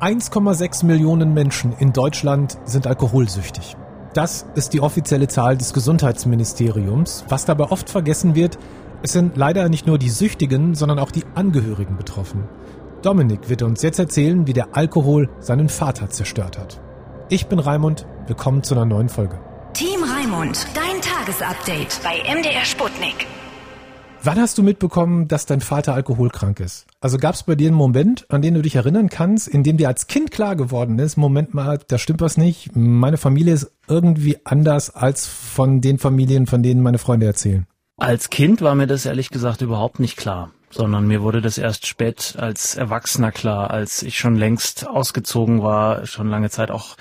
1,6 Millionen Menschen in Deutschland sind alkoholsüchtig. Das ist die offizielle Zahl des Gesundheitsministeriums. Was dabei oft vergessen wird, es sind leider nicht nur die Süchtigen, sondern auch die Angehörigen betroffen. Dominik wird uns jetzt erzählen, wie der Alkohol seinen Vater zerstört hat. Ich bin Raimund, willkommen zu einer neuen Folge. Team Raimund, dein Tagesupdate bei MDR Sputnik. Wann hast du mitbekommen, dass dein Vater alkoholkrank ist? Also gab es bei dir einen Moment, an den du dich erinnern kannst, in dem dir als Kind klar geworden ist, Moment mal, da stimmt was nicht, meine Familie ist irgendwie anders als von den Familien, von denen meine Freunde erzählen? Als Kind war mir das ehrlich gesagt überhaupt nicht klar, sondern mir wurde das erst spät als Erwachsener klar, als ich schon längst ausgezogen war, schon lange Zeit auch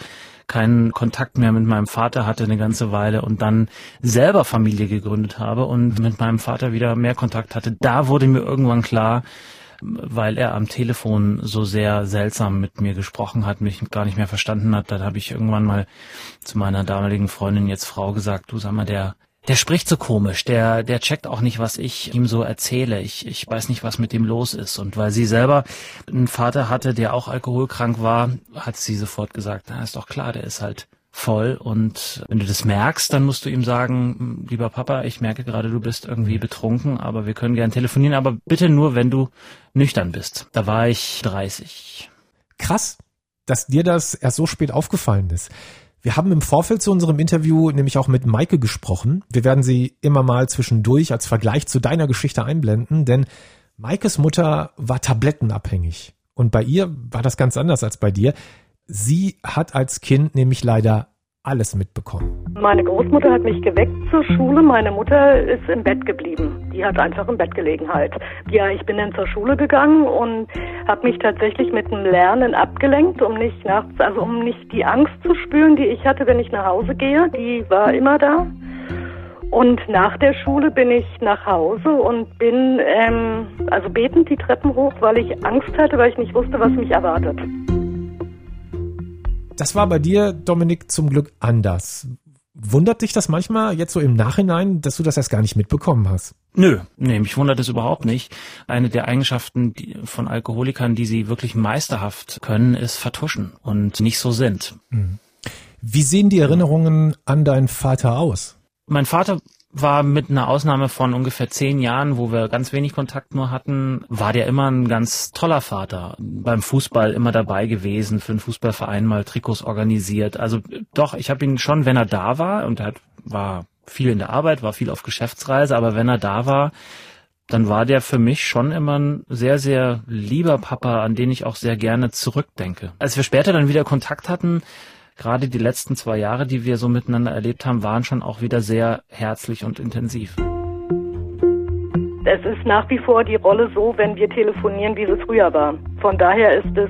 keinen Kontakt mehr mit meinem Vater hatte eine ganze Weile und dann selber Familie gegründet habe und mit meinem Vater wieder mehr Kontakt hatte, da wurde mir irgendwann klar, weil er am Telefon so sehr seltsam mit mir gesprochen hat, mich gar nicht mehr verstanden hat. Dann habe ich irgendwann mal zu meiner damaligen Freundin, jetzt Frau, gesagt, du sag mal, der der spricht so komisch, der, der checkt auch nicht, was ich ihm so erzähle. Ich, ich weiß nicht, was mit dem los ist. Und weil sie selber einen Vater hatte, der auch alkoholkrank war, hat sie sofort gesagt, na, ist doch klar, der ist halt voll. Und wenn du das merkst, dann musst du ihm sagen, lieber Papa, ich merke gerade, du bist irgendwie betrunken, aber wir können gern telefonieren, aber bitte nur, wenn du nüchtern bist. Da war ich 30. Krass, dass dir das erst so spät aufgefallen ist. Wir haben im Vorfeld zu unserem Interview nämlich auch mit Maike gesprochen. Wir werden sie immer mal zwischendurch als Vergleich zu deiner Geschichte einblenden, denn Maikes Mutter war tablettenabhängig. Und bei ihr war das ganz anders als bei dir. Sie hat als Kind nämlich leider alles mitbekommen. Meine Großmutter hat mich geweckt zur Schule. Meine Mutter ist im Bett geblieben. Die hat einfach im Bett gelegen halt. Ja, ich bin dann zur Schule gegangen und habe mich tatsächlich mit dem Lernen abgelenkt, um nicht nachts, also um nicht die Angst zu spüren, die ich hatte, wenn ich nach Hause gehe. Die war immer da. Und nach der Schule bin ich nach Hause und bin ähm, also betend die Treppen hoch, weil ich Angst hatte, weil ich nicht wusste, was mich erwartet. Das war bei dir, Dominik, zum Glück anders. Wundert dich das manchmal jetzt so im Nachhinein, dass du das erst gar nicht mitbekommen hast? Nö, nee, mich wundert es überhaupt nicht. Eine der Eigenschaften von Alkoholikern, die sie wirklich meisterhaft können, ist vertuschen und nicht so sind. Hm. Wie sehen die Erinnerungen an deinen Vater aus? Mein Vater war mit einer Ausnahme von ungefähr zehn Jahren, wo wir ganz wenig Kontakt nur hatten, war der immer ein ganz toller Vater. Beim Fußball immer dabei gewesen, für einen Fußballverein mal Trikots organisiert. Also doch, ich habe ihn schon, wenn er da war, und er war viel in der Arbeit, war viel auf Geschäftsreise, aber wenn er da war, dann war der für mich schon immer ein sehr, sehr lieber Papa, an den ich auch sehr gerne zurückdenke. Als wir später dann wieder Kontakt hatten, gerade die letzten zwei Jahre, die wir so miteinander erlebt haben, waren schon auch wieder sehr herzlich und intensiv. Es ist nach wie vor die Rolle so, wenn wir telefonieren, wie es früher war. Von daher ist es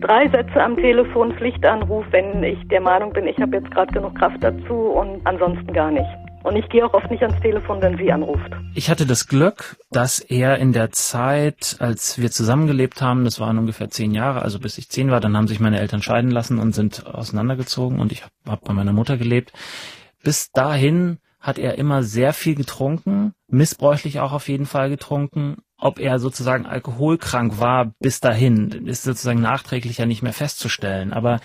drei Sätze am Telefon, Pflichtanruf, wenn ich der Meinung bin, ich habe jetzt gerade genug Kraft dazu und ansonsten gar nicht. Und ich gehe auch oft nicht ans Telefon, wenn sie anruft. Ich hatte das Glück, dass er in der Zeit, als wir zusammengelebt haben, das waren ungefähr zehn Jahre, also bis ich zehn war, dann haben sich meine Eltern scheiden lassen und sind auseinandergezogen und ich habe hab bei meiner Mutter gelebt. Bis dahin hat er immer sehr viel getrunken, missbräuchlich auch auf jeden Fall getrunken. Ob er sozusagen alkoholkrank war bis dahin, ist sozusagen nachträglich ja nicht mehr festzustellen. Aber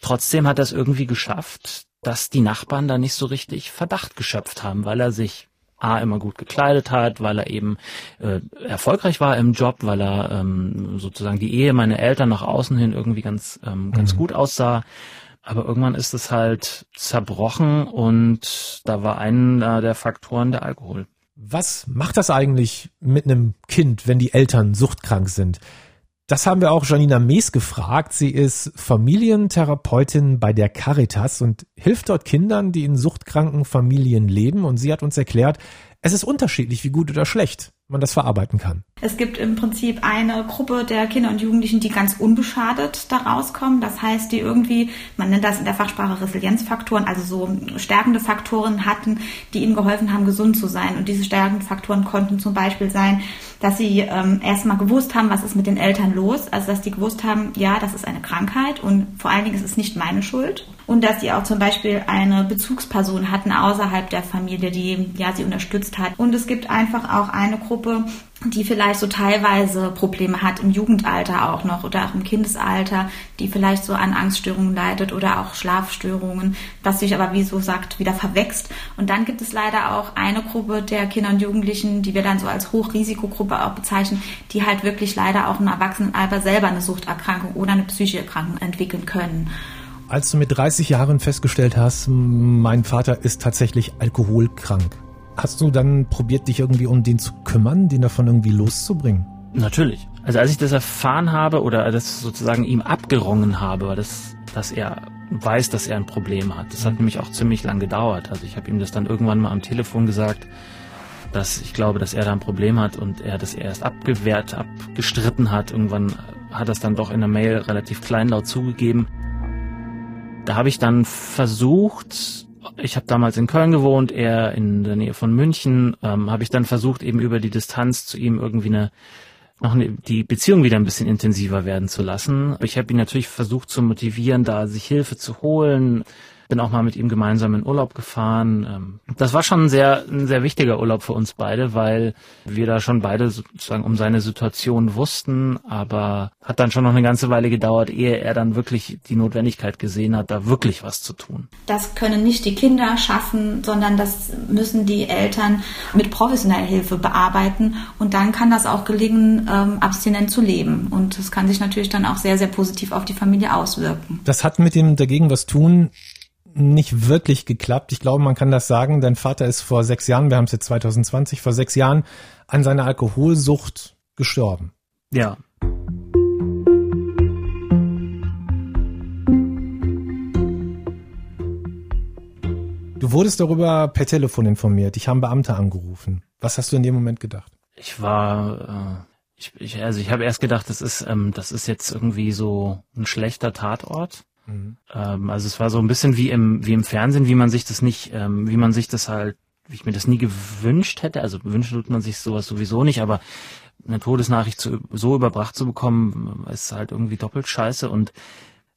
trotzdem hat er es irgendwie geschafft, dass die Nachbarn da nicht so richtig Verdacht geschöpft haben, weil er sich A immer gut gekleidet hat, weil er eben äh, erfolgreich war im Job, weil er ähm, sozusagen die Ehe meiner Eltern nach außen hin irgendwie ganz ähm, ganz mhm. gut aussah. Aber irgendwann ist es halt zerbrochen und da war einer der Faktoren der Alkohol. Was macht das eigentlich mit einem Kind, wenn die Eltern suchtkrank sind? Das haben wir auch Janina Mees gefragt. Sie ist Familientherapeutin bei der Caritas und hilft dort Kindern, die in suchtkranken Familien leben. Und sie hat uns erklärt, es ist unterschiedlich, wie gut oder schlecht man das verarbeiten kann. Es gibt im Prinzip eine Gruppe der Kinder und Jugendlichen, die ganz unbeschadet da rauskommen. Das heißt, die irgendwie, man nennt das in der Fachsprache Resilienzfaktoren, also so stärkende Faktoren hatten, die ihnen geholfen haben, gesund zu sein. Und diese stärkenden Faktoren konnten zum Beispiel sein, dass sie ähm, erstmal gewusst haben, was ist mit den Eltern los. Also dass die gewusst haben, ja, das ist eine Krankheit und vor allen Dingen ist es nicht meine Schuld. Und dass sie auch zum Beispiel eine Bezugsperson hatten außerhalb der Familie, die ja sie unterstützt hat. Und es gibt einfach auch eine Gruppe, die vielleicht so teilweise Probleme hat im Jugendalter auch noch oder auch im Kindesalter, die vielleicht so an Angststörungen leidet oder auch Schlafstörungen, was sich aber wie so sagt wieder verwächst. Und dann gibt es leider auch eine Gruppe der Kinder und Jugendlichen, die wir dann so als Hochrisikogruppe auch bezeichnen, die halt wirklich leider auch im Erwachsenenalter selber eine Suchterkrankung oder eine psychische Erkrankung entwickeln können. Als du mit 30 Jahren festgestellt hast, mein Vater ist tatsächlich alkoholkrank, Hast du dann probiert, dich irgendwie um den zu kümmern, den davon irgendwie loszubringen? Natürlich. Also als ich das erfahren habe oder das sozusagen ihm abgerungen habe, dass, dass er weiß, dass er ein Problem hat. Das hat mhm. nämlich auch ziemlich lang gedauert. Also ich habe ihm das dann irgendwann mal am Telefon gesagt, dass ich glaube, dass er da ein Problem hat und er das erst abgewehrt, abgestritten hat. Irgendwann hat er es dann doch in der Mail relativ kleinlaut zugegeben. Da habe ich dann versucht, ich habe damals in Köln gewohnt, er in der Nähe von München, ähm, habe ich dann versucht, eben über die Distanz zu ihm irgendwie eine noch eine, die Beziehung wieder ein bisschen intensiver werden zu lassen. Ich habe ihn natürlich versucht zu motivieren, da sich Hilfe zu holen, bin auch mal mit ihm gemeinsam in Urlaub gefahren. Ähm, das war schon ein sehr, ein sehr wichtiger Urlaub für uns beide, weil wir da schon beide sozusagen um seine Situation wussten, aber hat dann schon noch eine ganze Weile gedauert, ehe er dann wirklich die Notwendigkeit gesehen hat, da wirklich was zu tun. Das können nicht die Kinder schaffen, sondern das müssen die Eltern mit professioneller Hilfe bearbeiten und dann kann das auch gelingen, ähm, abstinent zu leben und das kann sich natürlich dann auch sehr, sehr positiv auf die Familie auswirken. Das hat mit dem dagegen was tun nicht wirklich geklappt. Ich glaube, man kann das sagen. Dein Vater ist vor sechs Jahren, wir haben es jetzt 2020, vor sechs Jahren an seiner Alkoholsucht gestorben. Ja. Du wurdest darüber per Telefon informiert. Ich habe Beamte angerufen. Was hast du in dem Moment gedacht? Ich war, äh, ich, ich, also ich habe erst gedacht, das ist, ähm, das ist jetzt irgendwie so ein schlechter Tatort. Mhm. Ähm, also es war so ein bisschen wie im, wie im Fernsehen, wie man sich das nicht, ähm, wie man sich das halt, wie ich mir das nie gewünscht hätte. Also wünschen tut man sich sowas sowieso nicht, aber eine Todesnachricht zu, so überbracht zu bekommen, ist halt irgendwie doppelt scheiße und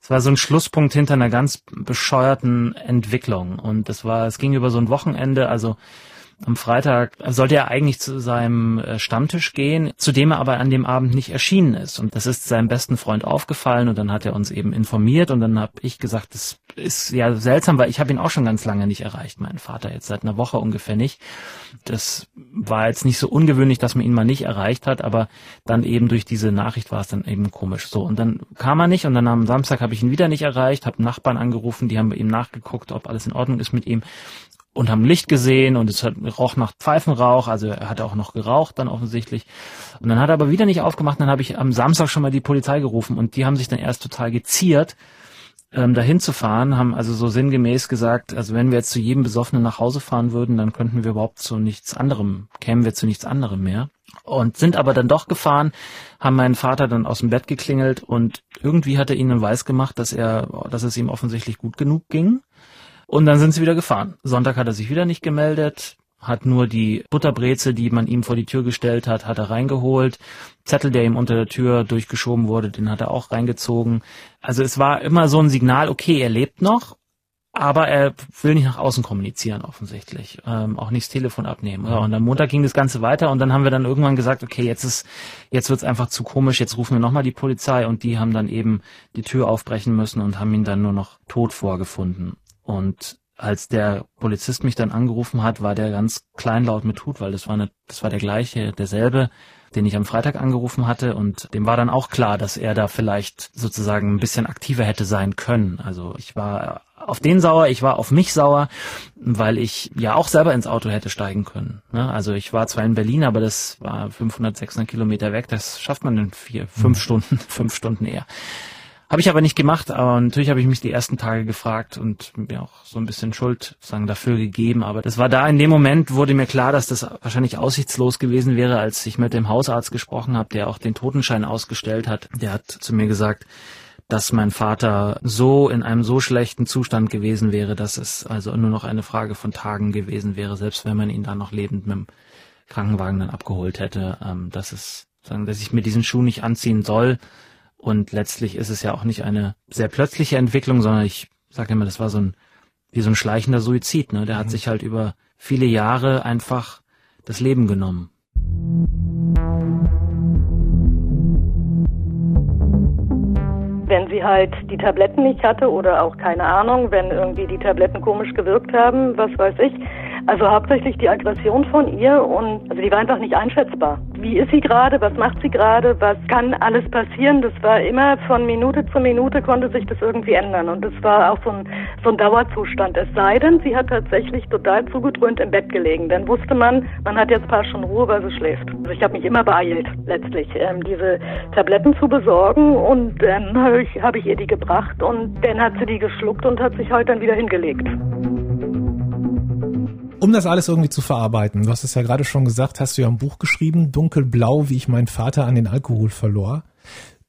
es war so ein Schlusspunkt hinter einer ganz bescheuerten Entwicklung und das war, es ging über so ein Wochenende, also am Freitag sollte er eigentlich zu seinem äh, Stammtisch gehen, zu dem er aber an dem Abend nicht erschienen ist. Und das ist seinem besten Freund aufgefallen und dann hat er uns eben informiert und dann habe ich gesagt, das ist ja seltsam, weil ich habe ihn auch schon ganz lange nicht erreicht, meinen Vater jetzt seit einer Woche ungefähr nicht. Das war jetzt nicht so ungewöhnlich, dass man ihn mal nicht erreicht hat, aber dann eben durch diese Nachricht war es dann eben komisch. So und dann kam er nicht und dann am Samstag habe ich ihn wieder nicht erreicht, habe Nachbarn angerufen, die haben ihm nachgeguckt, ob alles in Ordnung ist mit ihm und haben Licht gesehen und es hat, roch nach Pfeifenrauch, also er hat auch noch geraucht dann offensichtlich. Und dann hat er aber wieder nicht aufgemacht, dann habe ich am Samstag schon mal die Polizei gerufen und die haben sich dann erst total geziert, ähm, dahin zu fahren, haben also so sinngemäß gesagt, also wenn wir jetzt zu jedem Besoffenen nach Hause fahren würden, dann könnten wir überhaupt zu nichts anderem, kämen wir zu nichts anderem mehr. Und sind aber dann doch gefahren, haben meinen Vater dann aus dem Bett geklingelt und irgendwie hat er ihnen weiß gemacht, dass er, dass es ihm offensichtlich gut genug ging und dann sind sie wieder gefahren. Sonntag hat er sich wieder nicht gemeldet, hat nur die Butterbreze, die man ihm vor die Tür gestellt hat, hat er reingeholt. Zettel, der ihm unter der Tür durchgeschoben wurde, den hat er auch reingezogen. Also es war immer so ein Signal, okay, er lebt noch, aber er will nicht nach außen kommunizieren offensichtlich, ähm, auch nicht das Telefon abnehmen. Ja, und am Montag ging das Ganze weiter und dann haben wir dann irgendwann gesagt, okay, jetzt ist, jetzt wird's einfach zu komisch, jetzt rufen wir nochmal die Polizei und die haben dann eben die Tür aufbrechen müssen und haben ihn dann nur noch tot vorgefunden. Und als der Polizist mich dann angerufen hat, war der ganz kleinlaut mit Tut, weil das war eine, das war der gleiche, derselbe, den ich am Freitag angerufen hatte und dem war dann auch klar, dass er da vielleicht sozusagen ein bisschen aktiver hätte sein können. Also ich war auf den sauer, ich war auf mich sauer, weil ich ja auch selber ins Auto hätte steigen können. Ne? Also ich war zwar in Berlin, aber das war 500, 600 Kilometer weg, das schafft man in vier, fünf. Stunden, fünf Stunden eher. Habe ich aber nicht gemacht, aber natürlich habe ich mich die ersten Tage gefragt und mir auch so ein bisschen Schuld sagen dafür gegeben. Aber das war da in dem Moment, wurde mir klar, dass das wahrscheinlich aussichtslos gewesen wäre, als ich mit dem Hausarzt gesprochen habe, der auch den Totenschein ausgestellt hat. Der hat zu mir gesagt, dass mein Vater so in einem so schlechten Zustand gewesen wäre, dass es also nur noch eine Frage von Tagen gewesen wäre, selbst wenn man ihn da noch lebend mit dem Krankenwagen dann abgeholt hätte, ähm, dass es sagen, dass ich mir diesen Schuh nicht anziehen soll und letztlich ist es ja auch nicht eine sehr plötzliche Entwicklung, sondern ich sag immer, das war so ein, wie so ein schleichender Suizid, ne? Der hat mhm. sich halt über viele Jahre einfach das Leben genommen. wenn sie halt die Tabletten nicht hatte oder auch keine Ahnung, wenn irgendwie die Tabletten komisch gewirkt haben, was weiß ich, also hauptsächlich die Aggression von ihr und also die war einfach nicht einschätzbar. Wie ist sie gerade? Was macht sie gerade? Was kann alles passieren? Das war immer von Minute zu Minute konnte sich das irgendwie ändern und das war auch so ein, so ein Dauerzustand. Es sei denn, sie hat tatsächlich total zugedröhnt im Bett gelegen. Dann wusste man, man hat jetzt paar Stunden Ruhe, weil sie schläft. Also ich habe mich immer beeilt, letztlich, ähm, diese Tabletten zu besorgen und dann ähm, habe ich, hab ich ihr die gebracht und dann hat sie die geschluckt und hat sich halt dann wieder hingelegt um das alles irgendwie zu verarbeiten, du hast es ja gerade schon gesagt, hast du ja ein Buch geschrieben, Dunkelblau, wie ich meinen Vater an den Alkohol verlor.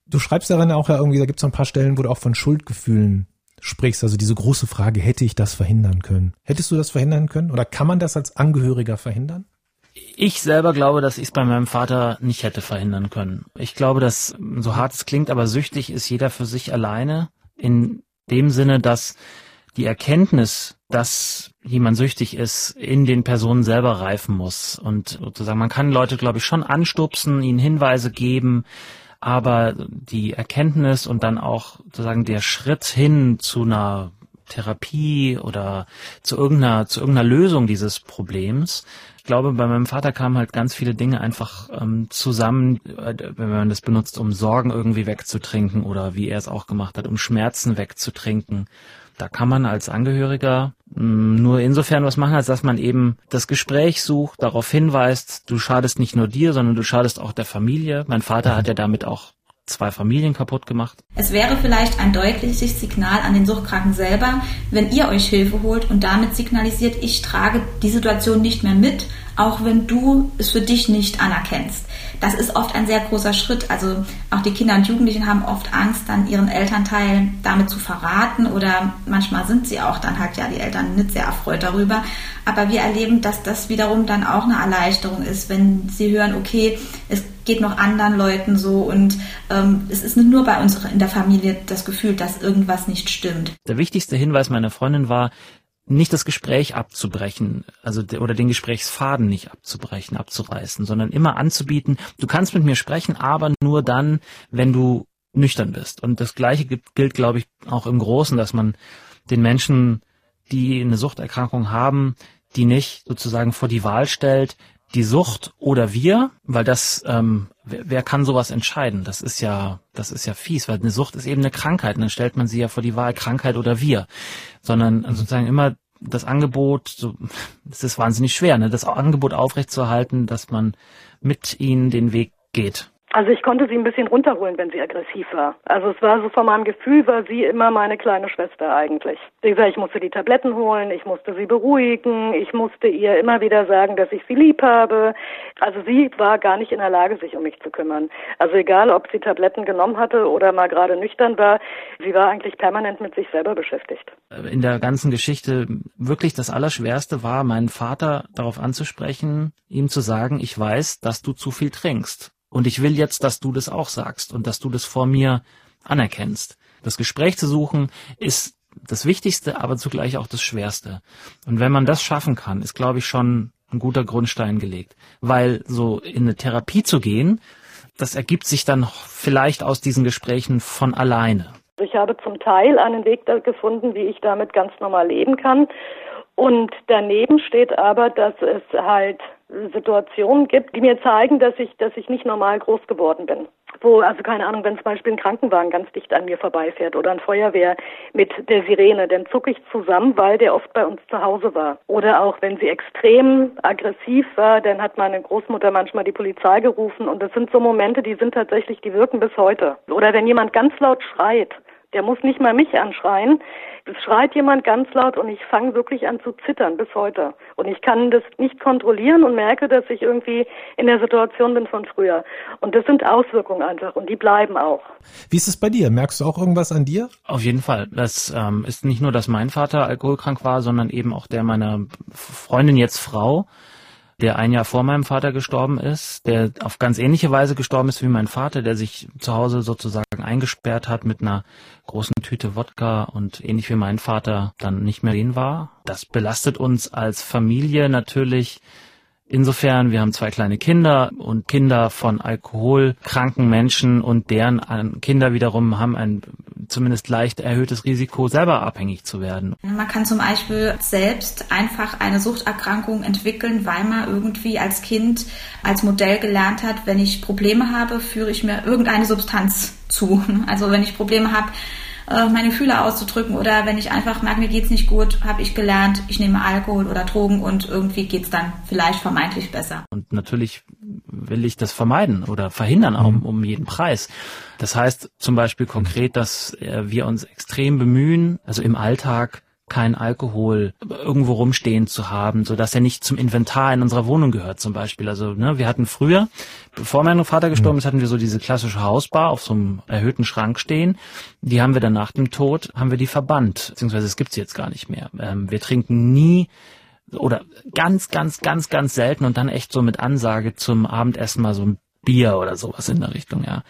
Du schreibst darin auch ja irgendwie, da gibt es ein paar Stellen, wo du auch von Schuldgefühlen sprichst, also diese große Frage, hätte ich das verhindern können? Hättest du das verhindern können? Oder kann man das als Angehöriger verhindern? Ich selber glaube, dass ich es bei meinem Vater nicht hätte verhindern können. Ich glaube, dass, so hart es klingt, aber süchtig ist jeder für sich alleine. In dem Sinne, dass die Erkenntnis, dass jemand süchtig ist, in den Personen selber reifen muss. Und sozusagen, man kann Leute, glaube ich, schon anstupsen, ihnen Hinweise geben, aber die Erkenntnis und dann auch sozusagen der Schritt hin zu einer Therapie oder zu irgendeiner, zu irgendeiner Lösung dieses Problems. Ich glaube, bei meinem Vater kamen halt ganz viele Dinge einfach ähm, zusammen, wenn man das benutzt, um Sorgen irgendwie wegzutrinken oder wie er es auch gemacht hat, um Schmerzen wegzutrinken da kann man als Angehöriger mm, nur insofern was machen, als dass man eben das Gespräch sucht, darauf hinweist, du schadest nicht nur dir, sondern du schadest auch der Familie. Mein Vater hat ja damit auch zwei Familien kaputt gemacht. Es wäre vielleicht ein deutliches Signal an den Suchtkranken selber, wenn ihr euch Hilfe holt und damit signalisiert, ich trage die Situation nicht mehr mit, auch wenn du es für dich nicht anerkennst das ist oft ein sehr großer Schritt. Also auch die Kinder und Jugendlichen haben oft Angst, dann ihren Elternteil damit zu verraten oder manchmal sind sie auch dann halt ja die Eltern nicht sehr erfreut darüber. Aber wir erleben, dass das wiederum dann auch eine Erleichterung ist, wenn sie hören, okay, es geht noch anderen Leuten so und ähm, es ist nicht nur bei uns in der Familie das Gefühl, dass irgendwas nicht stimmt. Der wichtigste Hinweis meiner Freundin war, nicht das Gespräch abzubrechen, also oder den Gesprächsfaden nicht abzubrechen, abzureißen, sondern immer anzubieten, du kannst mit mir sprechen, aber nur dann, wenn du nüchtern bist. Und das Gleiche gilt, glaube ich, auch im Großen, dass man den Menschen, die eine Suchterkrankung haben, die nicht sozusagen vor die Wahl stellt, die Sucht oder wir, weil das, ähm, wer, wer kann sowas entscheiden? Das ist ja, das ist ja fies, weil eine Sucht ist eben eine Krankheit und dann stellt man sie ja vor die Wahl Krankheit oder wir, sondern sozusagen immer das Angebot, so, das ist wahnsinnig schwer, ne, das Angebot aufrechtzuerhalten, dass man mit ihnen den Weg geht. Also ich konnte sie ein bisschen runterholen, wenn sie aggressiv war. Also es war so von meinem Gefühl, war sie immer meine kleine Schwester eigentlich. Wie gesagt, ich musste die Tabletten holen, ich musste sie beruhigen, ich musste ihr immer wieder sagen, dass ich sie lieb habe. Also sie war gar nicht in der Lage, sich um mich zu kümmern. Also egal, ob sie Tabletten genommen hatte oder mal gerade nüchtern war, sie war eigentlich permanent mit sich selber beschäftigt. In der ganzen Geschichte wirklich das Allerschwerste war, meinen Vater darauf anzusprechen, ihm zu sagen, ich weiß, dass du zu viel trinkst. Und ich will jetzt, dass du das auch sagst und dass du das vor mir anerkennst. Das Gespräch zu suchen ist das Wichtigste, aber zugleich auch das Schwerste. Und wenn man das schaffen kann, ist, glaube ich, schon ein guter Grundstein gelegt. Weil so in eine Therapie zu gehen, das ergibt sich dann vielleicht aus diesen Gesprächen von alleine. Ich habe zum Teil einen Weg gefunden, wie ich damit ganz normal leben kann. Und daneben steht aber, dass es halt Situationen gibt, die mir zeigen, dass ich, dass ich nicht normal groß geworden bin. Wo, also keine Ahnung, wenn zum Beispiel ein Krankenwagen ganz dicht an mir vorbeifährt oder ein Feuerwehr mit der Sirene, dann zucke ich zusammen, weil der oft bei uns zu Hause war. Oder auch wenn sie extrem aggressiv war, dann hat meine Großmutter manchmal die Polizei gerufen und das sind so Momente, die sind tatsächlich, die wirken bis heute. Oder wenn jemand ganz laut schreit, der muss nicht mal mich anschreien. Es schreit jemand ganz laut und ich fange wirklich an zu zittern bis heute. Und ich kann das nicht kontrollieren und merke, dass ich irgendwie in der Situation bin von früher. Und das sind Auswirkungen einfach und die bleiben auch. Wie ist es bei dir? Merkst du auch irgendwas an dir? Auf jeden Fall. Das ähm, ist nicht nur, dass mein Vater alkoholkrank war, sondern eben auch der meiner Freundin jetzt Frau der ein Jahr vor meinem Vater gestorben ist, der auf ganz ähnliche Weise gestorben ist wie mein Vater, der sich zu Hause sozusagen eingesperrt hat mit einer großen Tüte Wodka und ähnlich wie mein Vater dann nicht mehr sehen war. Das belastet uns als Familie natürlich Insofern, wir haben zwei kleine Kinder und Kinder von alkoholkranken Menschen und deren Kinder wiederum haben ein zumindest leicht erhöhtes Risiko, selber abhängig zu werden. Man kann zum Beispiel selbst einfach eine Suchterkrankung entwickeln, weil man irgendwie als Kind als Modell gelernt hat, wenn ich Probleme habe, führe ich mir irgendeine Substanz zu. Also wenn ich Probleme habe, äh, meine Fühler auszudrücken oder wenn ich einfach merke, mir geht's nicht gut, habe ich gelernt, ich nehme Alkohol oder Drogen und irgendwie geht's dann vielleicht vermeintlich besser. Und natürlich will ich das vermeiden oder verhindern um, mhm. um jeden Preis. Das heißt zum Beispiel konkret, dass äh, wir uns extrem bemühen, also im Alltag kein Alkohol irgendwo rumstehen zu haben, so dass er nicht zum Inventar in unserer Wohnung gehört zum Beispiel. Also ne, wir hatten früher, bevor mein Vater gestorben ist, hatten wir so diese klassische Hausbar auf so einem erhöhten Schrank stehen. Die haben wir dann nach dem Tod, haben wir die verbannt, beziehungsweise es gibt sie jetzt gar nicht mehr. Ähm, wir trinken nie oder ganz, ganz, ganz, ganz selten und dann echt so mit Ansage zum Abendessen mal so ein Bier oder sowas in der Richtung, ja.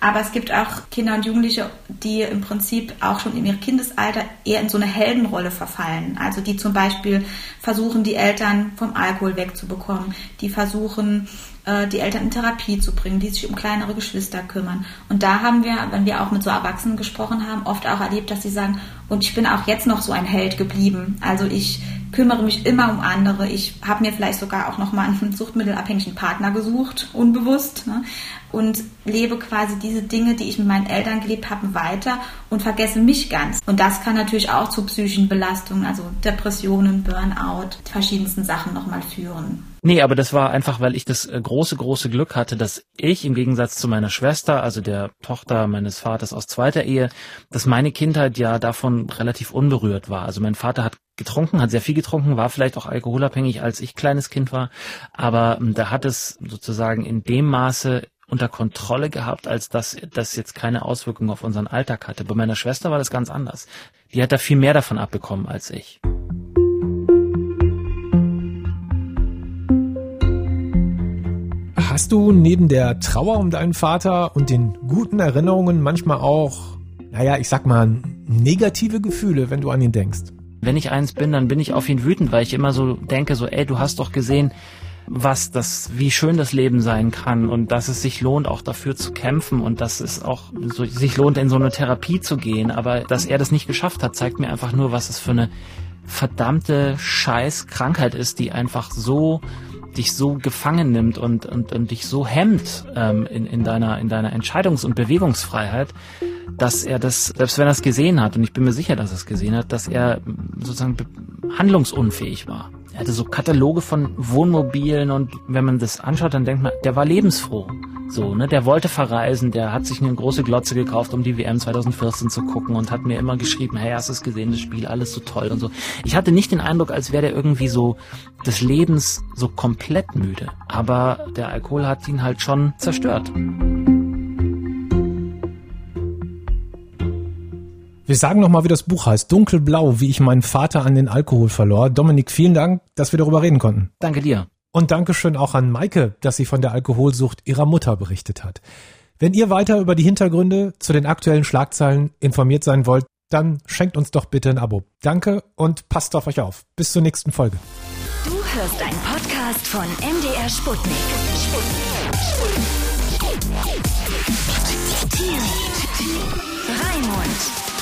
Aber es gibt auch Kinder und Jugendliche, die im Prinzip auch schon in ihrem Kindesalter eher in so eine Heldenrolle verfallen. Also die zum Beispiel versuchen, die Eltern vom Alkohol wegzubekommen, die versuchen, äh, die Eltern in Therapie zu bringen, die sich um kleinere Geschwister kümmern. Und da haben wir, wenn wir auch mit so Erwachsenen gesprochen haben, oft auch erlebt, dass sie sagen, und ich bin auch jetzt noch so ein Held geblieben. Also ich kümmere mich immer um andere. Ich habe mir vielleicht sogar auch nochmal einen suchtmittelabhängigen Partner gesucht, unbewusst. Ne? Und lebe quasi diese Dinge, die ich mit meinen Eltern gelebt habe, weiter und vergesse mich ganz. Und das kann natürlich auch zu psychischen Belastungen, also Depressionen, Burnout, verschiedensten Sachen nochmal führen. Nee, aber das war einfach, weil ich das äh, große, große Glück hatte, dass ich im Gegensatz zu meiner Schwester, also der Tochter meines Vaters aus zweiter Ehe, dass meine Kindheit ja davon relativ unberührt war. Also mein Vater hat getrunken, hat sehr viel getrunken, war vielleicht auch alkoholabhängig, als ich kleines Kind war, aber ähm, da hat es sozusagen in dem Maße unter Kontrolle gehabt, als dass das jetzt keine Auswirkungen auf unseren Alltag hatte. Bei meiner Schwester war das ganz anders. Die hat da viel mehr davon abbekommen als ich. Hast du neben der Trauer um deinen Vater und den guten Erinnerungen manchmal auch, naja, ich sag mal, negative Gefühle, wenn du an ihn denkst? Wenn ich eins bin, dann bin ich auf ihn wütend, weil ich immer so denke, so, ey, du hast doch gesehen, was das, wie schön das Leben sein kann und dass es sich lohnt, auch dafür zu kämpfen und dass es auch so, sich lohnt, in so eine Therapie zu gehen. Aber dass er das nicht geschafft hat, zeigt mir einfach nur, was es für eine verdammte Scheißkrankheit ist, die einfach so dich so gefangen nimmt und, und, und dich so hemmt ähm, in, in, deiner, in deiner Entscheidungs- und Bewegungsfreiheit, dass er das, selbst wenn er es gesehen hat, und ich bin mir sicher, dass er es gesehen hat, dass er sozusagen handlungsunfähig war. Er hatte so Kataloge von Wohnmobilen und wenn man das anschaut, dann denkt man, der war lebensfroh. So, ne, der wollte verreisen, der hat sich eine große Glotze gekauft, um die WM 2014 zu gucken und hat mir immer geschrieben, hey, hast du es gesehen, das Spiel, alles so toll und so. Ich hatte nicht den Eindruck, als wäre der irgendwie so des Lebens so komplett müde. Aber der Alkohol hat ihn halt schon zerstört. Wir sagen nochmal, wie das Buch heißt. Dunkelblau, wie ich meinen Vater an den Alkohol verlor. Dominik, vielen Dank, dass wir darüber reden konnten. Danke dir. Und Dankeschön auch an Maike, dass sie von der Alkoholsucht ihrer Mutter berichtet hat. Wenn ihr weiter über die Hintergründe zu den aktuellen Schlagzeilen informiert sein wollt, dann schenkt uns doch bitte ein Abo. Danke und passt auf euch auf. Bis zur nächsten Folge. Du hörst einen Podcast von MDR Sputnik. Sputnik. Sputnik. Sputnik. Rheinmund.